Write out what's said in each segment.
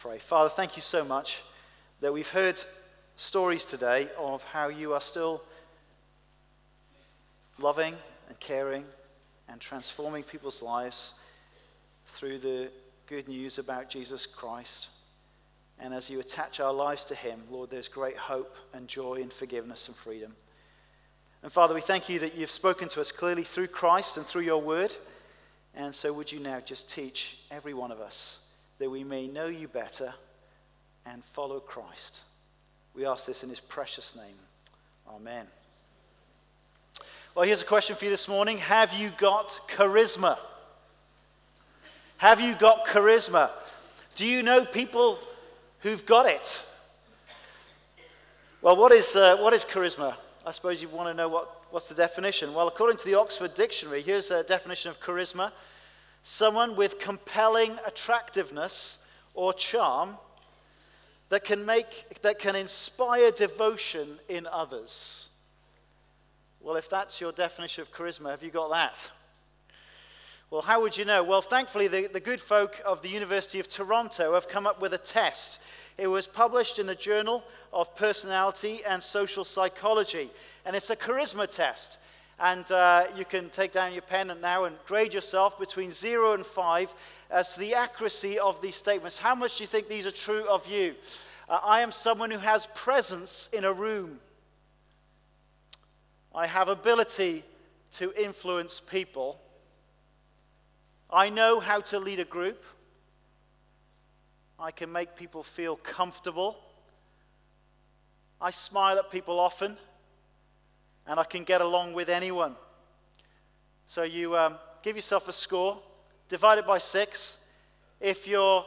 pray. Father, thank you so much that we've heard stories today of how you are still loving and caring and transforming people's lives through the good news about Jesus Christ. And as you attach our lives to Him, Lord, there's great hope and joy and forgiveness and freedom. And Father, we thank you that you've spoken to us clearly through Christ and through your word. And so, would you now just teach every one of us that we may know you better and follow Christ? We ask this in his precious name. Amen. Well, here's a question for you this morning Have you got charisma? Have you got charisma? Do you know people who've got it? Well, what is, uh, what is charisma? I suppose you want to know what, what's the definition. Well, according to the Oxford Dictionary, here's a definition of charisma someone with compelling attractiveness or charm that can make that can inspire devotion in others. Well if that's your definition of charisma have you got that? Well how would you know? Well thankfully the, the good folk of the university of toronto have come up with a test. It was published in the Journal of Personality and Social Psychology, and it's a charisma test. And uh, you can take down your pen and now and grade yourself between zero and five as to the accuracy of these statements. How much do you think these are true of you? Uh, I am someone who has presence in a room. I have ability to influence people. I know how to lead a group. I can make people feel comfortable. I smile at people often, and I can get along with anyone. So you um, give yourself a score, divide it by six. If your,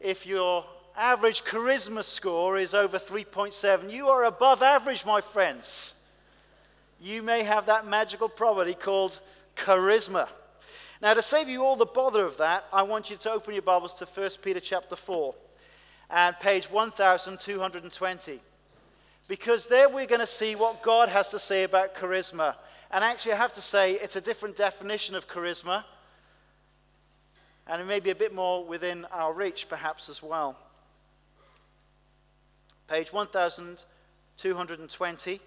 if your average charisma score is over 3.7, you are above average, my friends. You may have that magical property called charisma. Now, to save you all the bother of that, I want you to open your Bibles to 1 Peter chapter 4 and page 1220. Because there we're going to see what God has to say about charisma. And actually, I have to say, it's a different definition of charisma. And it may be a bit more within our reach, perhaps, as well. Page 1220.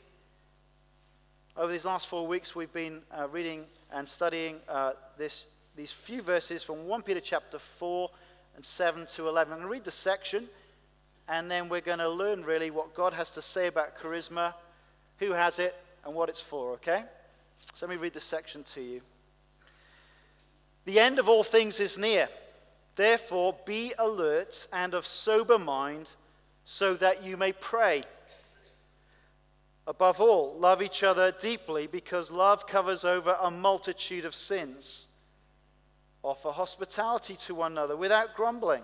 Over these last four weeks, we've been uh, reading and studying uh, this, these few verses from 1 Peter chapter 4 and 7 to 11. I'm going to read the section, and then we're going to learn really what God has to say about charisma, who has it, and what it's for, okay? So let me read this section to you. The end of all things is near. Therefore, be alert and of sober mind so that you may pray. Above all, love each other deeply because love covers over a multitude of sins. Offer hospitality to one another without grumbling.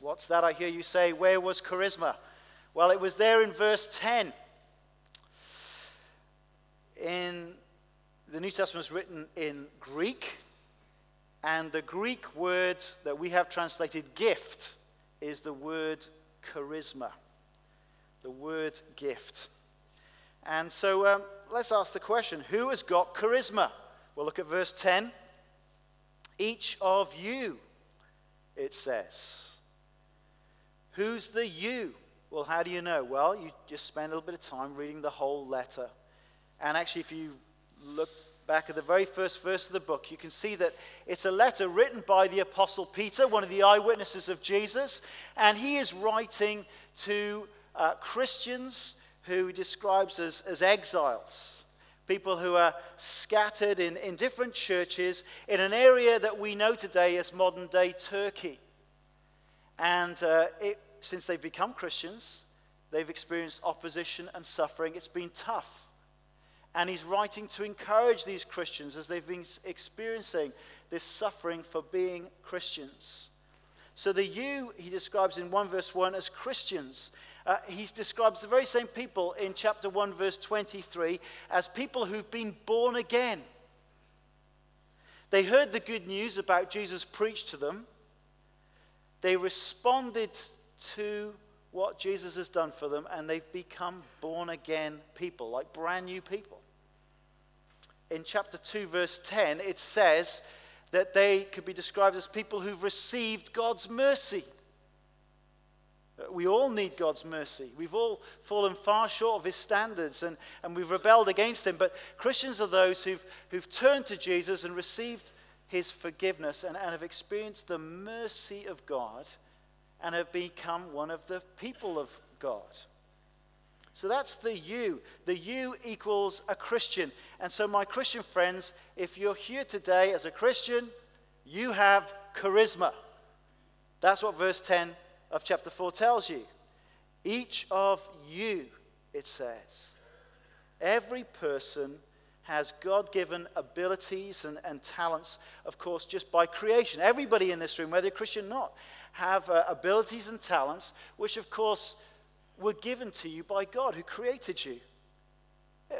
What's that I hear you say? Where was charisma? Well, it was there in verse 10. In the New Testament is written in Greek, and the Greek word that we have translated gift is the word charisma the word gift. And so um, let's ask the question who has got charisma? We'll look at verse 10. Each of you, it says. Who's the you? Well, how do you know? Well, you just spend a little bit of time reading the whole letter. And actually, if you look back at the very first verse of the book, you can see that it's a letter written by the Apostle Peter, one of the eyewitnesses of Jesus, and he is writing to uh, Christians who he describes as, as exiles, people who are scattered in, in different churches in an area that we know today as modern day Turkey. And uh, it, since they've become Christians, they've experienced opposition and suffering. It's been tough. And he's writing to encourage these Christians as they've been experiencing this suffering for being Christians. So the you he describes in 1 verse 1 as Christians. Uh, he describes the very same people in chapter 1 verse 23 as people who've been born again. They heard the good news about Jesus preached to them. They responded to what Jesus has done for them, and they've become born again people, like brand new people. In chapter 2, verse 10, it says that they could be described as people who've received God's mercy. We all need God's mercy. We've all fallen far short of his standards and, and we've rebelled against him. But Christians are those who've, who've turned to Jesus and received his forgiveness and, and have experienced the mercy of God and have become one of the people of God. So that's the you. The you equals a Christian. And so, my Christian friends, if you're here today as a Christian, you have charisma. That's what verse 10 of chapter 4 tells you. Each of you, it says. Every person has God given abilities and, and talents, of course, just by creation. Everybody in this room, whether Christian or not, have uh, abilities and talents, which, of course, were given to you by God who created you.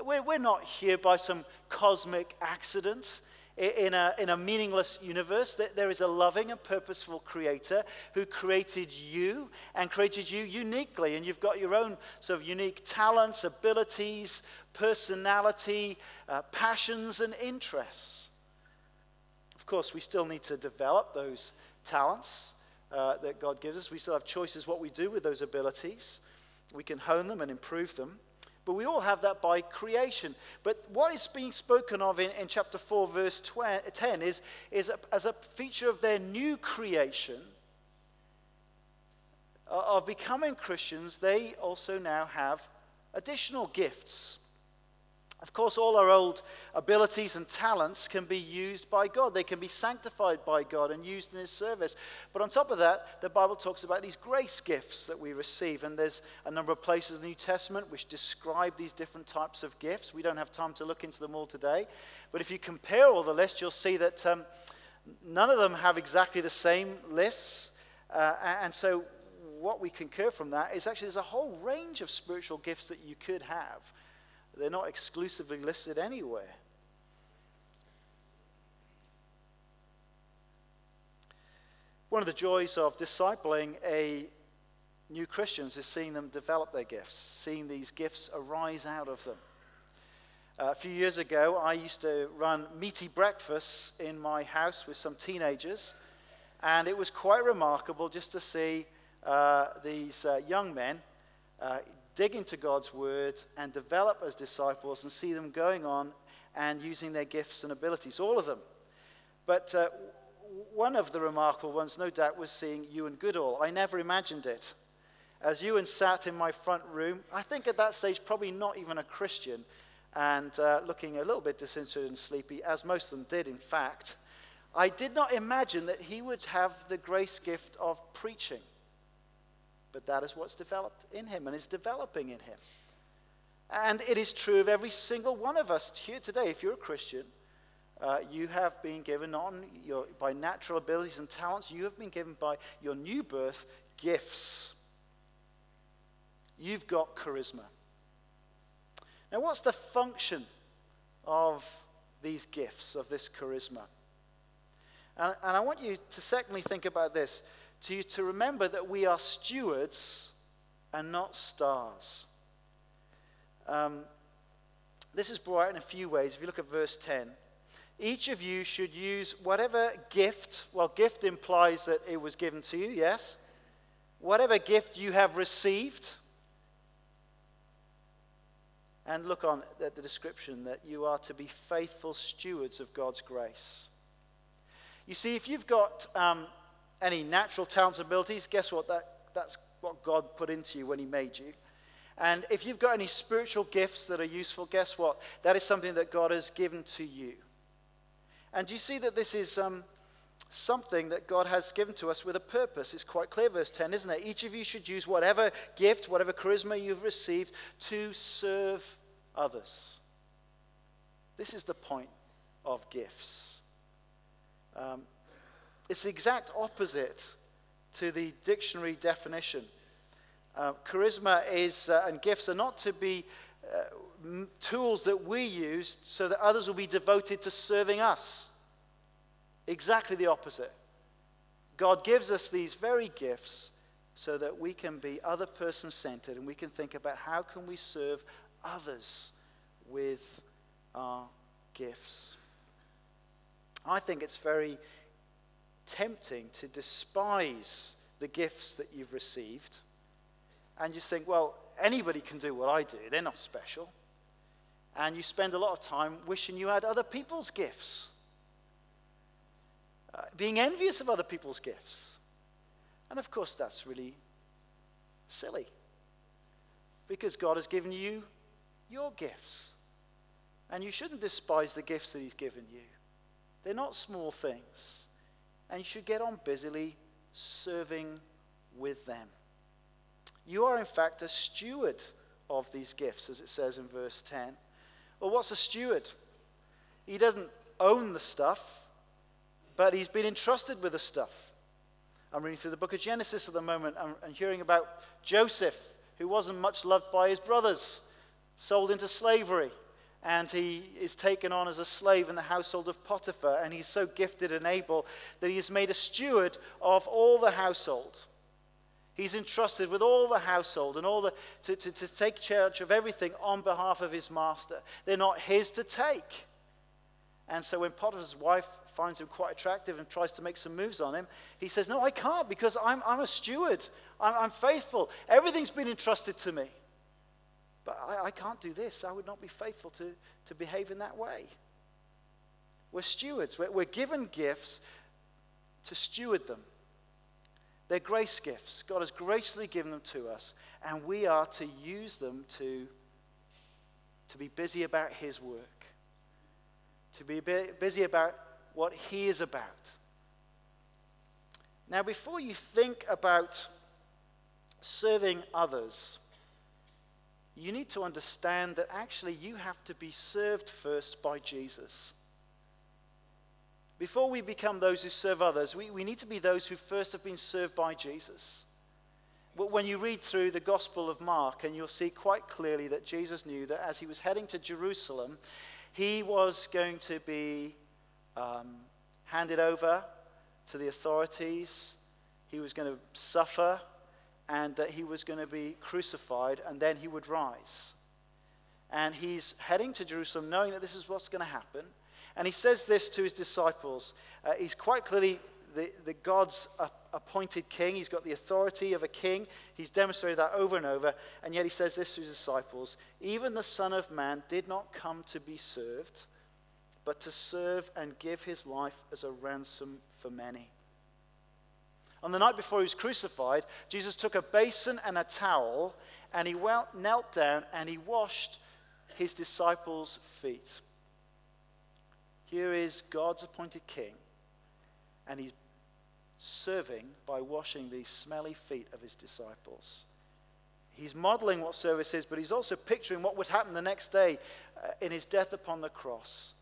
We're, we're not here by some cosmic accident in a, in a meaningless universe. There is a loving and purposeful creator who created you and created you uniquely. And you've got your own sort of unique talents, abilities, personality, uh, passions, and interests. Of course, we still need to develop those talents uh, that God gives us. We still have choices what we do with those abilities. We can hone them and improve them. But we all have that by creation. But what is being spoken of in, in chapter 4, verse 20, 10 is, is a, as a feature of their new creation, uh, of becoming Christians, they also now have additional gifts. Of course, all our old abilities and talents can be used by God. They can be sanctified by God and used in His service. But on top of that, the Bible talks about these grace gifts that we receive. And there's a number of places in the New Testament which describe these different types of gifts. We don't have time to look into them all today. But if you compare all the lists, you'll see that um, none of them have exactly the same lists. Uh, and so, what we concur from that is actually there's a whole range of spiritual gifts that you could have. They're not exclusively listed anywhere. One of the joys of discipling a new Christians is seeing them develop their gifts, seeing these gifts arise out of them. Uh, a few years ago, I used to run meaty breakfasts in my house with some teenagers, and it was quite remarkable just to see uh, these uh, young men uh, dig into God's word and develop as disciples and see them going on and using their gifts and abilities, all of them. But uh, one of the remarkable ones, no doubt, was seeing Ewan Goodall. I never imagined it. As Ewan sat in my front room, I think at that stage, probably not even a Christian, and uh, looking a little bit disinterested and sleepy, as most of them did, in fact, I did not imagine that he would have the grace gift of preaching but that is what's developed in him and is developing in him. And it is true of every single one of us here today. If you're a Christian, uh, you have been given on your, by natural abilities and talents, you have been given by your new birth gifts. You've got charisma. Now, what's the function of these gifts, of this charisma? And, and I want you to secondly think about this to to remember that we are stewards and not stars. Um, this is brought out in a few ways. If you look at verse 10, each of you should use whatever gift, well, gift implies that it was given to you, yes? Whatever gift you have received. And look on at the description that you are to be faithful stewards of God's grace. You see, if you've got um, any natural talents and abilities, guess what? That, that's what God put into you when He made you. And if you've got any spiritual gifts that are useful, guess what? That is something that God has given to you. And do you see that this is um, something that God has given to us with a purpose? It's quite clear, verse 10, isn't it? Each of you should use whatever gift, whatever charisma you've received to serve others. This is the point of gifts. Um, it's the exact opposite to the dictionary definition. Uh, charisma is, uh, and gifts are not to be uh, tools that we use so that others will be devoted to serving us. Exactly the opposite. God gives us these very gifts so that we can be other person centered and we can think about how can we serve others with our gifts. I think it's very tempting to despise the gifts that you've received and you think, well, anybody can do what I do, they're not special. And you spend a lot of time wishing you had other people's gifts, uh, being envious of other people's gifts. And of course, that's really silly because God has given you your gifts. And you shouldn't despise the gifts that He's given you. They're not small things. And you should get on busily serving with them. You are, in fact, a steward of these gifts, as it says in verse 10. Well, what's a steward? He doesn't own the stuff, but he's been entrusted with the stuff. I'm reading through the book of Genesis at the moment and, hearing about Joseph, who wasn't much loved by his brothers, sold into slavery and he is taken on as a slave in the household of Potiphar, and he's so gifted and able that he is made a steward of all the household. He's entrusted with all the household and all the to, to, to take charge of everything on behalf of his master. They're not his to take. And so when Potiphar's wife finds him quite attractive and tries to make some moves on him, he says, No, I can't because I'm, I'm a steward. I'm, I'm faithful. Everything's been entrusted to me. But I, I can't do this. I would not be faithful to, to behave in that way. We're stewards. We're, we're given gifts to steward them. They're grace gifts. God has graciously given them to us, and we are to use them to, to be busy about His work, to be busy about what He is about. Now, before you think about serving others, you need to understand that actually you have to be served first by Jesus. Before we become those who serve others, we, we need to be those who first have been served by Jesus. When you read through the Gospel of Mark, and you'll see quite clearly that Jesus knew that as he was heading to Jerusalem, he was going to be um, handed over to the authorities, he was going to suffer and that he was going to be crucified and then he would rise. And he's heading to Jerusalem knowing that this is what's going to happen. And he says this to his disciples. Uh, he's quite clearly the, the God's appointed king. He's got the authority of a king. He's demonstrated that over and over. And yet he says this to his disciples Even the Son of Man did not come to be served, but to serve and give his life as a ransom for many. On the night before he was crucified, Jesus took a basin and a towel and he knelt down and he washed his disciples' feet. Here is God's appointed king, and he's serving by washing these smelly feet of his disciples. He's modeling what service is, but he's also picturing what would happen the next day uh, in his death upon the cross.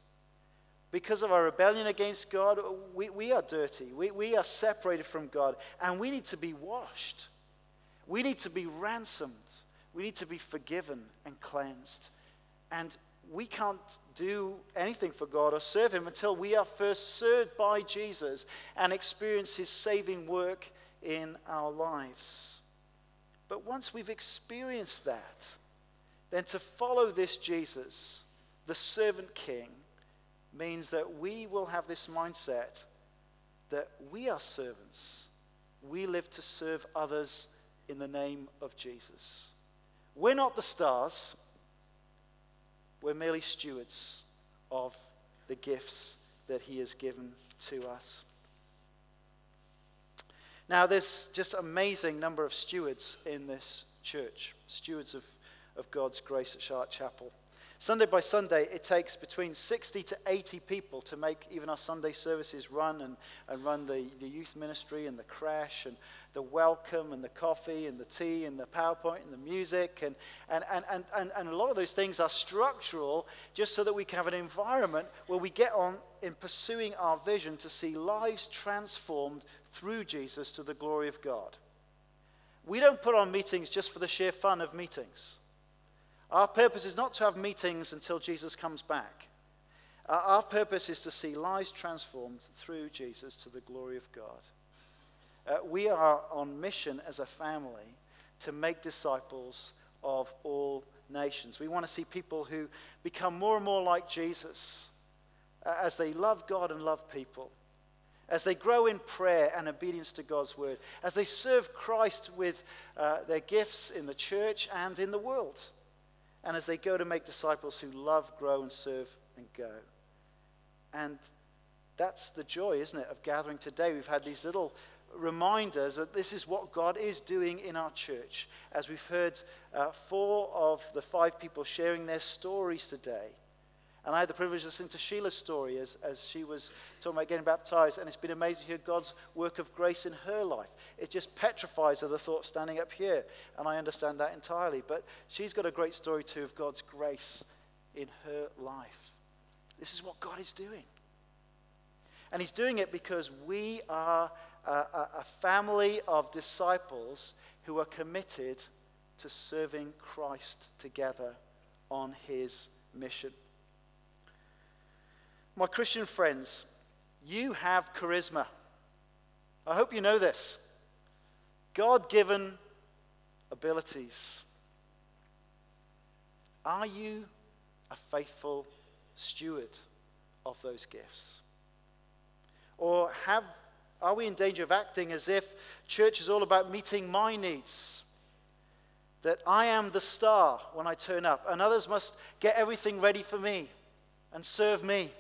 Because of our rebellion against God, we, we are dirty. We, we are separated from God, and we need to be washed. We need to be ransomed. We need to be forgiven and cleansed. And we can't do anything for God or serve Him until we are first served by Jesus and experience His saving work in our lives. But once we've experienced that, then to follow this Jesus, the servant king, means that we will have this mindset that we are servants. We live to serve others in the name of Jesus. We're not the stars, we're merely stewards of the gifts that He has given to us. Now, there's just amazing number of stewards in this church, stewards of, of God's grace at Charlotte Chapel. Sunday by Sunday, it takes between 60 to 80 people to make even our Sunday services run and, and run the, the youth ministry and the crash and the welcome and the coffee and the tea and the PowerPoint and the music. And, and, and, and, and, and a lot of those things are structural just so that we can have an environment where we get on in pursuing our vision to see lives transformed through Jesus to the glory of God. We don't put on meetings just for the sheer fun of meetings. Our purpose is not to have meetings until Jesus comes back. Our purpose is to see lives transformed through Jesus to the glory of God. Uh, we are on mission as a family to make disciples of all nations. We want to see people who become more and more like Jesus uh, as they love God and love people, as they grow in prayer and obedience to God's word, as they serve Christ with uh, their gifts in the church and in the world, and as they go to make disciples who love, grow, and serve and go. And that's the joy, isn't it, of gathering today. We've had these little reminders that this is what God is doing in our church. As we've heard uh, four of the five people sharing their stories today. And I had the privilege of listening to Sheila's story as, as she was talking about getting baptized. And it's been amazing to hear God's work of grace in her life. It just petrifies of the thought standing up here. And I understand that entirely. But she's got a great story too of God's grace in her life. This is what God is doing. And He's doing it because we are a, a, a family of disciples who are committed to serving Christ together on His mission. My Christian friends, you have charisma. I hope you know this. God given abilities. Are you a faithful steward of those gifts? Or have, are we in danger of acting as if church is all about meeting my needs? That I am the star when I turn up, and others must get everything ready for me and serve me.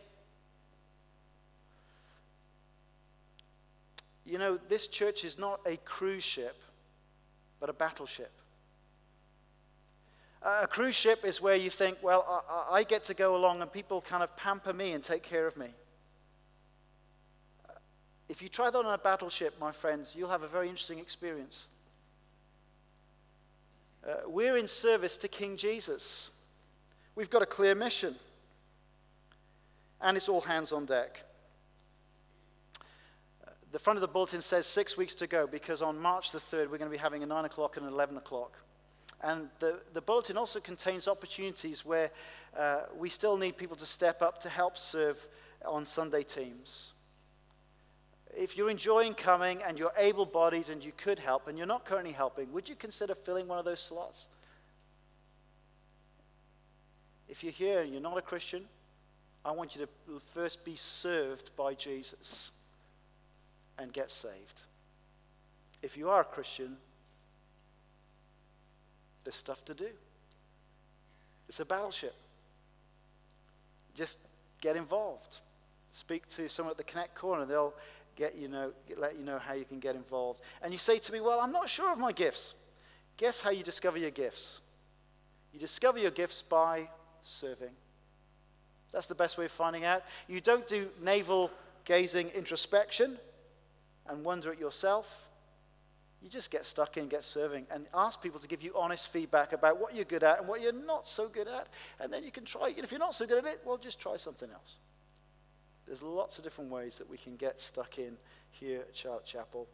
You know, this church is not a cruise ship, but a battleship. A cruise ship is where you think, well, I, I, get to go along and people kind of pamper me and take care of me. If you try that on a battleship, my friends, you'll have a very interesting experience. Uh, we're in service to King Jesus. We've got a clear mission. And it's all hands on deck. The front of the bulletin says six weeks to go because on March the 3rd, we're going to be having a 9 o'clock and an 11 o'clock. And the, the bulletin also contains opportunities where uh, we still need people to step up to help serve on Sunday teams. If you're enjoying coming and you're able bodied and you could help and you're not currently helping, would you consider filling one of those slots? If you're here and you're not a Christian, I want you to first be served by Jesus and get saved. If you are a Christian, there's stuff to do. It's a battleship. Just get involved. Speak to someone at the Connect Corner. They'll get you know, let you know how you can get involved. And you say to me, Well, I'm not sure of my gifts. Guess how you discover your gifts? You discover your gifts by serving. That's the best way of finding out. You don't do navel gazing introspection and wonder at yourself. You just get stuck in, get serving, and ask people to give you honest feedback about what you're good at and what you're not so good at. And then you can try, and if you're not so good at it, well, just try something else. There's lots of different ways that we can get stuck in here at Charlotte Chapel.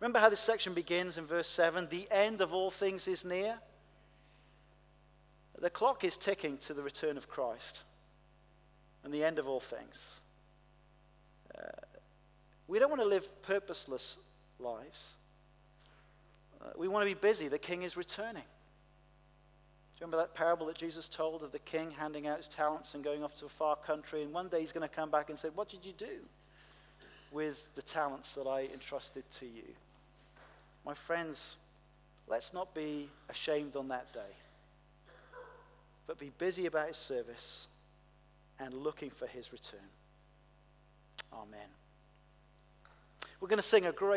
Remember how this section begins in verse 7 the end of all things is near? The clock is ticking to the return of Christ and the end of all things. Uh, we don't want to live purposeless lives. Uh, we want to be busy. The king is returning. Do you remember that parable that Jesus told of the king handing out his talents and going off to a far country? And one day he's going to come back and say, What did you do with the talents that I entrusted to you? My friends, let's not be ashamed on that day, but be busy about his service and looking for his return. Amen. We're going to sing a great